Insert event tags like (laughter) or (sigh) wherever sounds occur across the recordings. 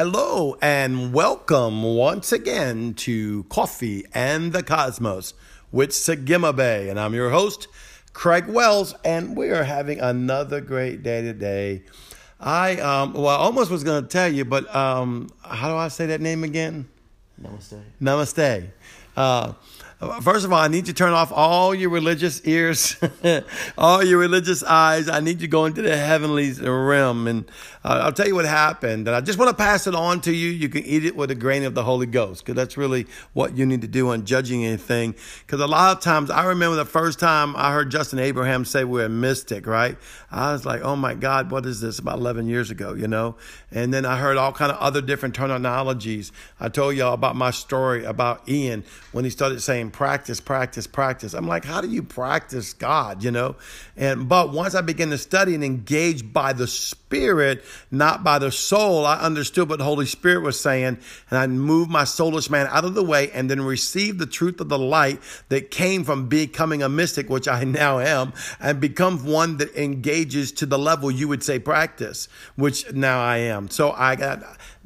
Hello and welcome once again to Coffee and the Cosmos with Sagima Bay. And I'm your host, Craig Wells, and we are having another great day today. I, um, well, I almost was going to tell you, but um, how do I say that name again? Namaste. Namaste. Uh, First of all, I need you to turn off all your religious ears, (laughs) all your religious eyes. I need you to go into the heavenly realm. And uh, I'll tell you what happened. And I just want to pass it on to you. You can eat it with a grain of the Holy Ghost because that's really what you need to do on judging anything. Because a lot of times, I remember the first time I heard Justin Abraham say we're a mystic, right? I was like, oh my God, what is this? About 11 years ago, you know? And then I heard all kind of other different terminologies. I told y'all about my story about Ian when he started saying, practice, practice, practice. I'm like, how do you practice God, you know? And but once I began to study and engage by the Spirit, not by the soul, I understood what the Holy Spirit was saying, and I moved my soulless man out of the way and then received the truth of the light that came from becoming a mystic, which I (laughs) now am, and become one that engages to the level you would say practice, which now I am. So I got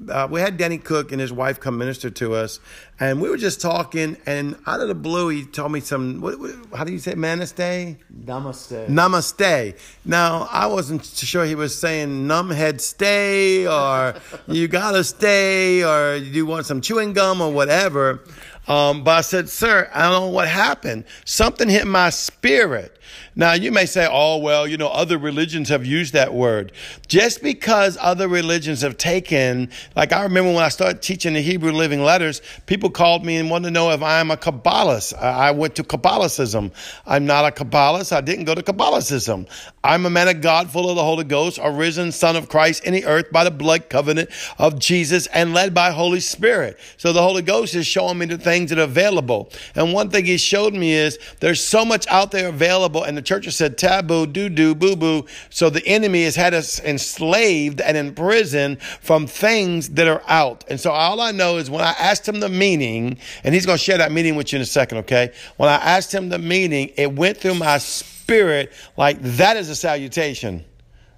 uh, we had Danny Cook and his wife come minister to us, and we were just talking. And out of the blue, he told me some. What, what, how do you say namaste? Namaste. Namaste. Now I wasn't sure he was saying numbhead stay or (laughs) you gotta stay or you want some chewing gum or whatever. Um, but I said, sir, I don't know what happened. Something hit my spirit. Now, you may say, oh, well, you know, other religions have used that word. Just because other religions have taken, like I remember when I started teaching the Hebrew Living Letters, people called me and wanted to know if I'm a Kabbalist. I went to Kabbalicism. I'm not a Kabbalist. I didn't go to Kabbalicism. I'm a man of God, full of the Holy Ghost, a risen Son of Christ in the earth by the blood covenant of Jesus and led by Holy Spirit. So the Holy Ghost is showing me the things that are available. And one thing He showed me is there's so much out there available, and the church has said taboo, doo doo, boo boo. So the enemy has had us enslaved and imprisoned from things that are out. And so all I know is when I asked him the meaning, and he's going to share that meaning with you in a second, okay? When I asked him the meaning, it went through my spirit, like that is a salutation.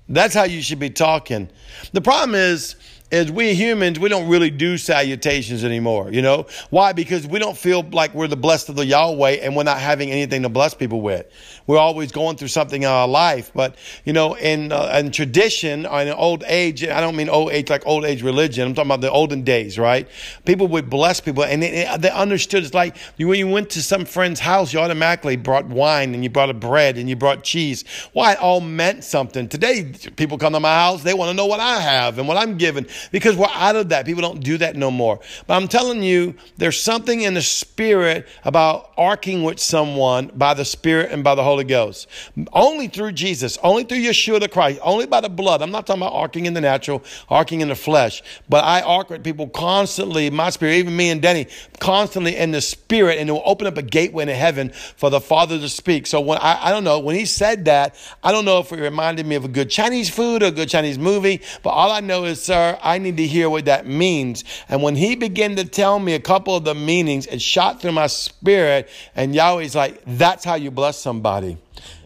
That's how you should be talking. The problem is, is we humans, we don't really do salutations anymore. You know why? Because we don't feel like we're the blessed of the Yahweh, and we're not having anything to bless people with. We're always going through something in our life. But you know, in uh, in tradition, or in old age, I don't mean old age like old age religion. I'm talking about the olden days, right? People would bless people, and they, they understood. It's like when you went to some friend's house, you automatically brought wine, and you brought a bread, and you brought cheese. Why? It all meant something. Today, people come to my house, they want to know what I have and what I'm giving because we're out of that. People don't do that no more. But I'm telling you, there's something in the spirit about arcing with someone by the spirit and by the Holy Ghost. Only through Jesus, only through Yeshua the Christ, only by the blood. I'm not talking about arcing in the natural, arcing in the flesh, but I arc with people constantly, my spirit, even me and Denny, constantly in the spirit, and it will open up a gateway into heaven for the Father to speak. So when I, I don't know, when he said that, I don't know if it reminded me of a good Chinese food or a good Chinese movie, but all I know is, sir, I need to hear what that means. And when he began to tell me a couple of the meanings, it shot through my spirit. And Yahweh's like, that's how you bless somebody.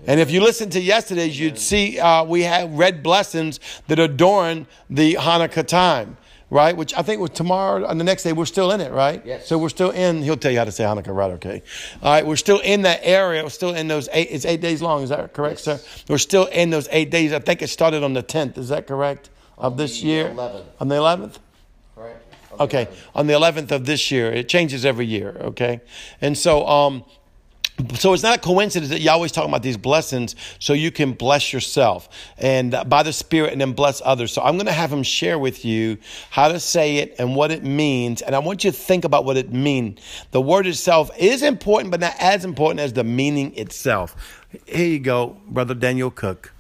And if you listen to yesterday's, you'd see uh, we have red blessings that adorn the Hanukkah time right? Which I think was tomorrow and the next day we're still in it, right? Yes. So we're still in. He'll tell you how to say Hanukkah, right? Okay. All right. We're still in that area. We're still in those eight. It's eight days long. Is that correct, yes. sir? We're still in those eight days. I think it started on the tenth. Is that correct? Of this year. 11th. On the eleventh. Right. Okay. 11th. On the eleventh of this year. It changes every year. Okay. And so, um, so it's not a coincidence that Yahweh's talking about these blessings so you can bless yourself and by the Spirit and then bless others. So I'm going to have him share with you how to say it and what it means. And I want you to think about what it means. The word itself is important, but not as important as the meaning itself. Here you go, Brother Daniel Cook.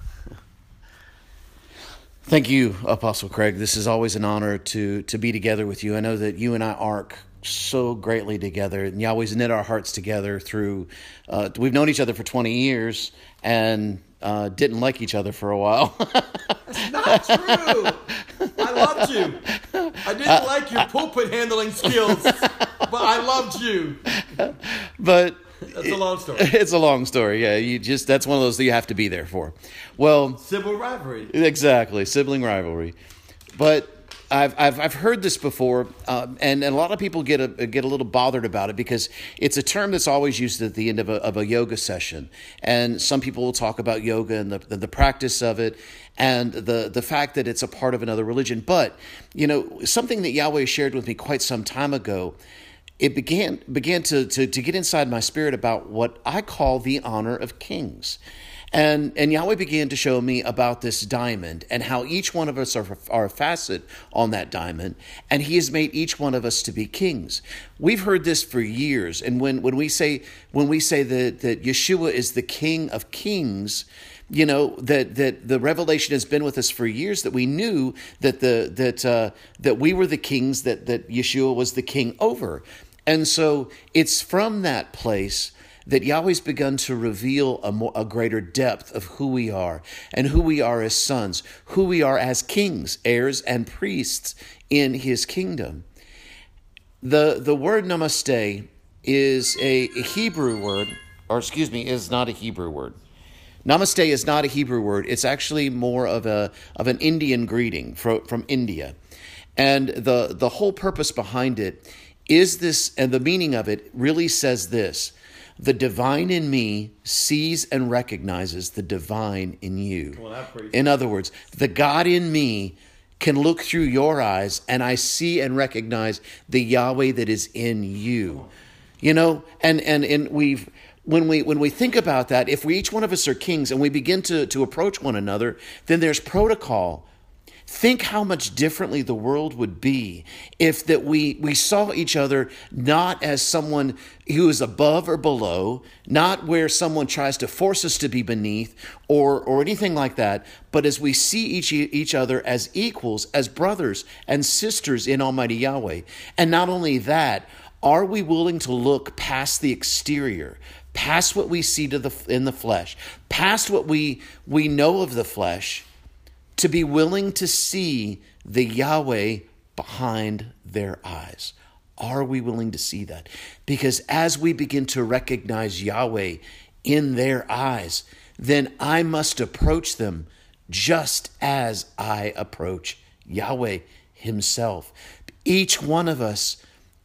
Thank you, Apostle Craig. This is always an honor to to be together with you. I know that you and I arc so greatly together, and Yahweh's knit our hearts together through. Uh, we've known each other for twenty years, and uh, didn't like each other for a while. (laughs) That's not true. I loved you. I didn't uh, like your pulpit handling skills, but I loved you. (laughs) But that's a long story. (laughs) It's a long story. Yeah, you just that's one of those that you have to be there for. Well, sibling rivalry. Exactly, sibling rivalry. But I've, I've, I've heard this before, um, and, and a lot of people get a, get a little bothered about it because it's a term that's always used at the end of a, of a yoga session. And some people will talk about yoga and the, the, the practice of it and the, the fact that it's a part of another religion. But, you know, something that Yahweh shared with me quite some time ago it began began to, to, to get inside my spirit about what I call the honor of kings. And, and Yahweh began to show me about this diamond and how each one of us are, are a facet on that diamond, and He has made each one of us to be kings. We've heard this for years, and when, when we say when we say that, that Yeshua is the King of Kings, you know that that the revelation has been with us for years that we knew that the that uh, that we were the kings that that Yeshua was the king over, and so it's from that place that Yahweh's begun to reveal a, more, a greater depth of who we are and who we are as sons, who we are as kings, heirs, and priests in his kingdom. The, the word namaste is a Hebrew word, or excuse me, is not a Hebrew word. Namaste is not a Hebrew word. It's actually more of a of an Indian greeting from, from India. And the the whole purpose behind it is this and the meaning of it really says this the divine in me sees and recognizes the divine in you. Well, in other words, the God in me can look through your eyes and I see and recognize the Yahweh that is in you. You know, and and and we've when we when we think about that, if we each one of us are kings and we begin to to approach one another, then there's protocol Think how much differently the world would be if that we, we saw each other not as someone who is above or below, not where someone tries to force us to be beneath or, or anything like that, but as we see each, each other as equals, as brothers and sisters in Almighty Yahweh. And not only that, are we willing to look past the exterior, past what we see to the, in the flesh, past what we, we know of the flesh? To be willing to see the Yahweh behind their eyes. Are we willing to see that? Because as we begin to recognize Yahweh in their eyes, then I must approach them just as I approach Yahweh Himself. Each one of us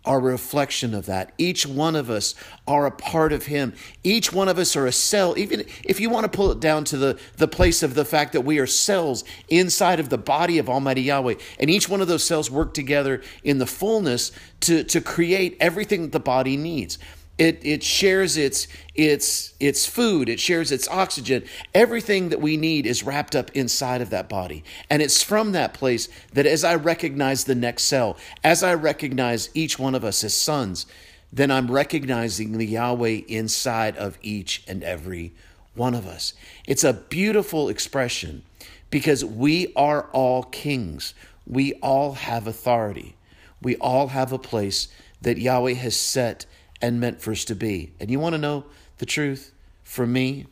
are a reflection of that. Each one of us are a part of Him. Each one of us are a cell. Even if you want to pull it down to the, the place of the fact that we are cells inside of the body of Almighty Yahweh, and each one of those cells work together in the fullness to, to create everything that the body needs. It, it shares its, its, its food, it shares its oxygen. Everything that we need is wrapped up inside of that body. And it's from that place that as I recognize the next cell, as I recognize each one of us as sons, then I'm recognizing the Yahweh inside of each and every one of us. It's a beautiful expression because we are all kings. We all have authority. We all have a place that Yahweh has set and meant for us to be. And you want to know the truth? For me,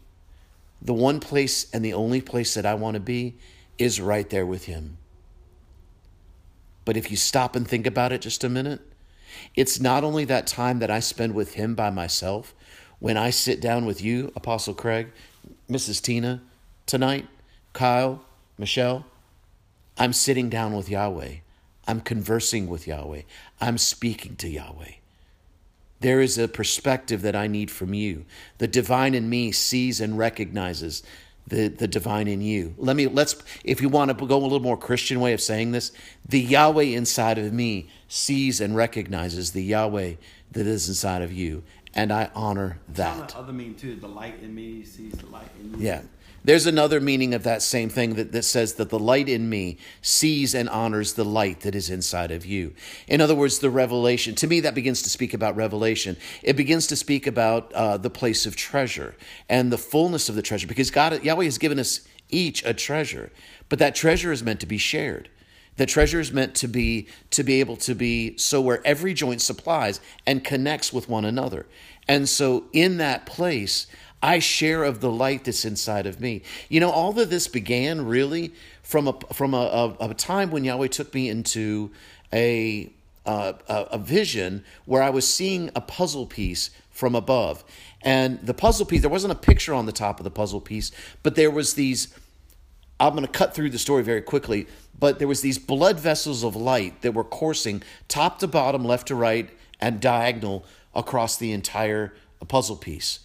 the one place and the only place that I want to be is right there with Him. But if you stop and think about it just a minute, it's not only that time that I spend with Him by myself, when I sit down with you, Apostle Craig, Mrs. Tina, tonight, Kyle, Michelle, I'm sitting down with Yahweh. I'm conversing with Yahweh. I'm speaking to Yahweh. There is a perspective that I need from you. The divine in me sees and recognizes the, the divine in you. Let me let's if you want to go a little more Christian way of saying this, the Yahweh inside of me sees and recognizes the Yahweh that is inside of you. And I honor that. Other mean too, the light in me sees the light in you. Yeah. There's another meaning of that same thing that, that says that the light in me sees and honors the light that is inside of you. In other words, the revelation, to me, that begins to speak about revelation. It begins to speak about uh, the place of treasure and the fullness of the treasure because God, Yahweh has given us each a treasure, but that treasure is meant to be shared. The treasure is meant to be to be able to be so where every joint supplies and connects with one another. And so in that place, I share of the light that's inside of me. You know, all of this began really from a from a, a, a time when Yahweh took me into a, a a vision where I was seeing a puzzle piece from above, and the puzzle piece there wasn't a picture on the top of the puzzle piece, but there was these I'm going to cut through the story very quickly, but there was these blood vessels of light that were coursing top to bottom, left to right, and diagonal across the entire puzzle piece.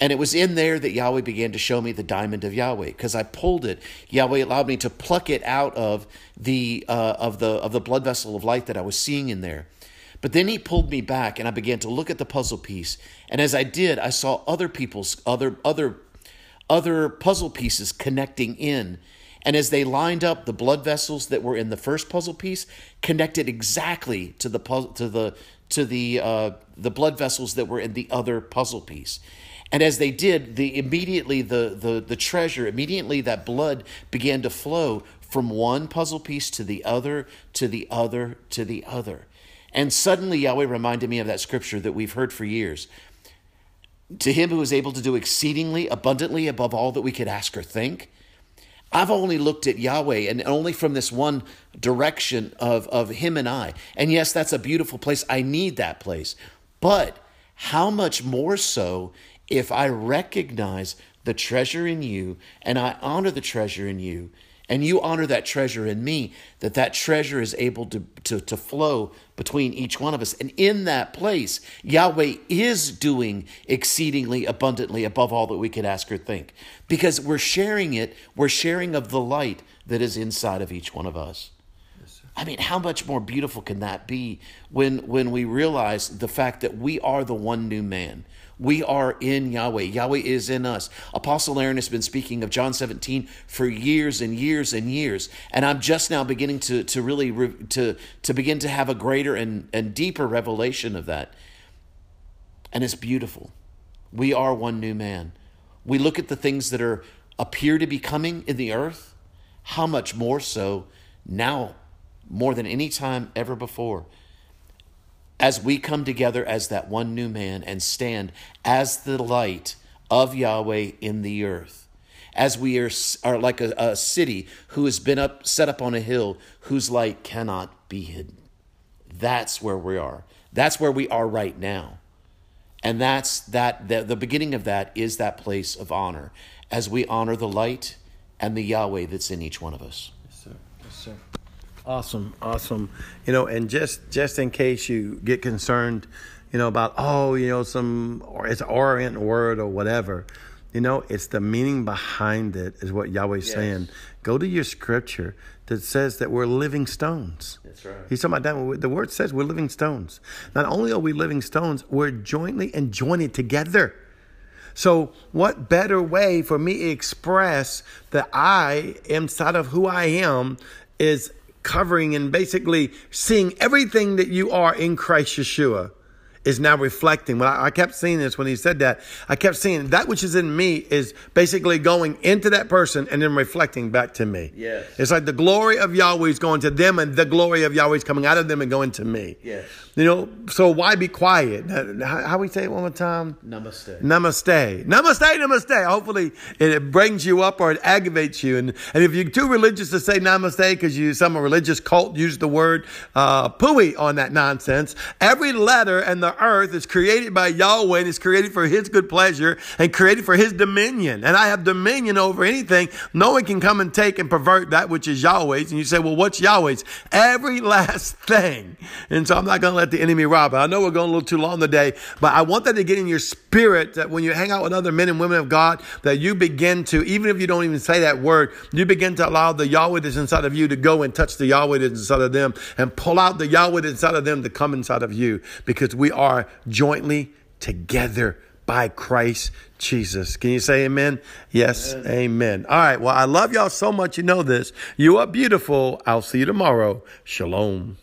And it was in there that Yahweh began to show me the diamond of Yahweh because I pulled it. Yahweh allowed me to pluck it out of the uh, of the of the blood vessel of light that I was seeing in there. But then he pulled me back and I began to look at the puzzle piece. And as I did, I saw other people's other other other puzzle pieces connecting in. And as they lined up, the blood vessels that were in the first puzzle piece connected exactly to the to the to the uh, the blood vessels that were in the other puzzle piece. And as they did, the immediately the, the the treasure, immediately that blood began to flow from one puzzle piece to the other, to the other, to the other. And suddenly Yahweh reminded me of that scripture that we've heard for years. To him who is able to do exceedingly abundantly above all that we could ask or think. I've only looked at Yahweh and only from this one direction of, of him and I. And yes, that's a beautiful place. I need that place. But how much more so if I recognize the treasure in you and I honor the treasure in you and you honor that treasure in me, that that treasure is able to, to, to flow between each one of us. And in that place, Yahweh is doing exceedingly abundantly above all that we could ask or think. Because we're sharing it, we're sharing of the light that is inside of each one of us. I mean, how much more beautiful can that be when when we realize the fact that we are the one new man. We are in Yahweh. Yahweh is in us. Apostle Aaron has been speaking of John 17 for years and years and years. And I'm just now beginning to, to really re, to, to begin to have a greater and, and deeper revelation of that. And it's beautiful. We are one new man. We look at the things that are appear to be coming in the earth. How much more so now, more than any time ever before as we come together as that one new man and stand as the light of Yahweh in the earth. As we are, are like a, a city who has been up, set up on a hill whose light cannot be hidden. That's where we are. That's where we are right now. And that's that the, the beginning of that is that place of honor as we honor the light and the Yahweh that's in each one of us. Yes, sir. Yes, sir. Awesome, awesome. You know, and just just in case you get concerned, you know about oh, you know, some or it's an Orient word or whatever. You know, it's the meaning behind it is what Yahweh's yes. saying. Go to your scripture that says that we're living stones. That's right. He's talking about that. The word says we're living stones. Not only are we living stones, we're jointly and joined together. So, what better way for me to express that I, inside of who I am, is covering and basically seeing everything that you are in Christ Yeshua is now reflecting. When I, I, kept seeing this when he said that, I kept seeing that which is in me is basically going into that person and then reflecting back to me. Yes. It's like the glory of Yahweh is going to them and the glory of Yahweh is coming out of them and going to me. Yes. You know, so why be quiet? How, how we say it one more time? Namaste. Namaste. Namaste, namaste. Hopefully it brings you up or it aggravates you. And, and if you're too religious to say namaste because you some religious cult used the word uh, pooey on that nonsense, every letter and the earth is created by Yahweh and is created for his good pleasure and created for his dominion. And I have dominion over anything. No one can come and take and pervert that which is Yahweh's. And you say, well, what's Yahweh's? Every (laughs) last thing. And so I'm not going to let let the enemy rob. I know we're going a little too long today, but I want that to get in your spirit that when you hang out with other men and women of God, that you begin to, even if you don't even say that word, you begin to allow the Yahweh that's inside of you to go and touch the Yahweh that's inside of them and pull out the Yahweh that's inside of them to come inside of you because we are jointly together by Christ Jesus. Can you say amen? Yes, amen. amen. All right. Well, I love y'all so much. You know this. You are beautiful. I'll see you tomorrow. Shalom.